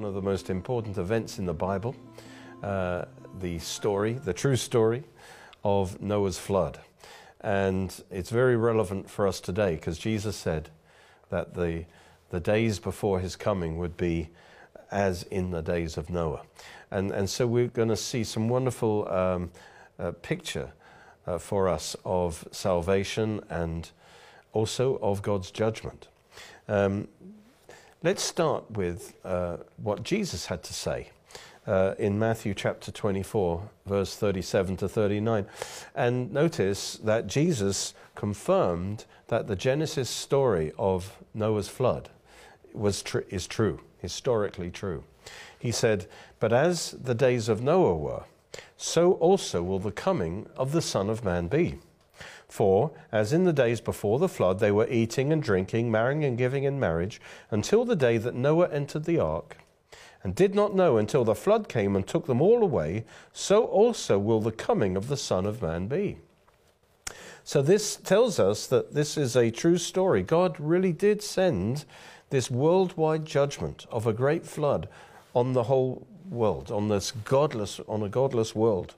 one of the most important events in the Bible, uh, the story, the true story of Noah's flood. And it's very relevant for us today because Jesus said that the, the days before his coming would be as in the days of Noah. And, and so we're going to see some wonderful um, uh, picture uh, for us of salvation and also of God's judgment. Um, let's start with uh, what Jesus had to say. Uh, in Matthew chapter 24, verse 37 to 39. And notice that Jesus confirmed that the Genesis story of Noah's flood was tr- is true, historically true. He said, But as the days of Noah were, so also will the coming of the Son of Man be. For, as in the days before the flood, they were eating and drinking, marrying and giving in marriage, until the day that Noah entered the ark, and did not know until the flood came and took them all away, so also will the coming of the Son of Man be. So, this tells us that this is a true story. God really did send this worldwide judgment of a great flood on the whole world, on this godless, on a godless world,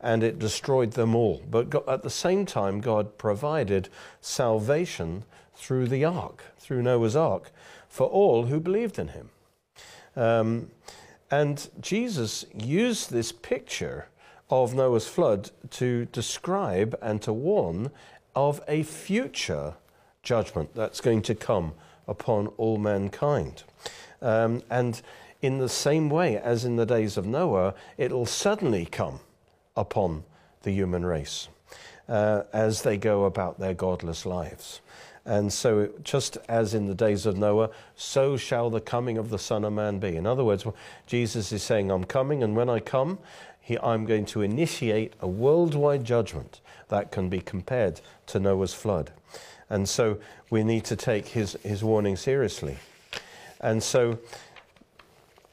and it destroyed them all. But God, at the same time, God provided salvation through the ark, through Noah's ark, for all who believed in Him. Um, and Jesus used this picture of Noah's flood to describe and to warn of a future judgment that's going to come upon all mankind. Um, and in the same way as in the days of Noah, it'll suddenly come upon the human race uh, as they go about their godless lives. And so, just as in the days of Noah, so shall the coming of the Son of Man be. In other words, Jesus is saying, I'm coming, and when I come, he, I'm going to initiate a worldwide judgment that can be compared to Noah's flood. And so, we need to take his, his warning seriously. And so,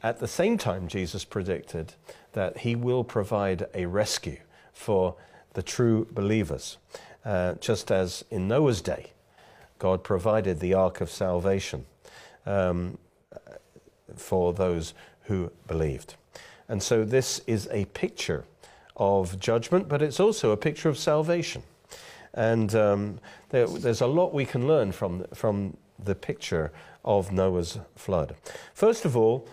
at the same time, Jesus predicted that he will provide a rescue for the true believers, uh, just as in Noah's day, God provided the ark of salvation um, for those who believed. And so this is a picture of judgment, but it's also a picture of salvation. And um, there, there's a lot we can learn from, from the picture of Noah's flood. First of all,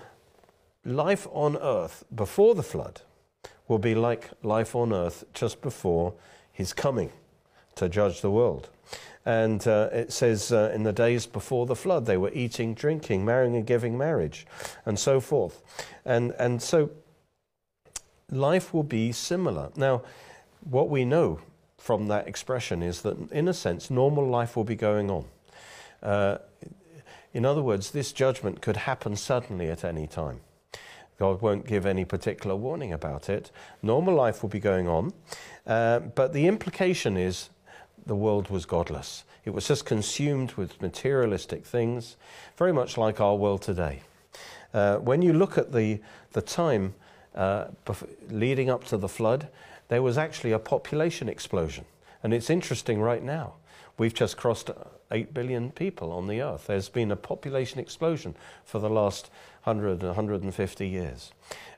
life on earth before the flood will be like life on earth just before his coming to judge the world. And uh, it says uh, in the days before the flood, they were eating, drinking, marrying and giving marriage, and so forth. And, and so life will be similar. Now, what we know from that expression is that, in a sense, normal life will be going on. Uh, in other words, this judgment could happen suddenly at any time. God won't give any particular warning about it. Normal life will be going on. Uh, but the implication is the world was godless. It was just consumed with materialistic things, very much like our world today. Uh, when you look at the, the time uh, leading up to the flood, there was actually a population explosion. And it's interesting right now. We've just crossed 8 billion people on the earth. There's been a population explosion for the last 100, 150 years.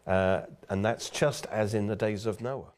Uh, and that's just as in the days of Noah.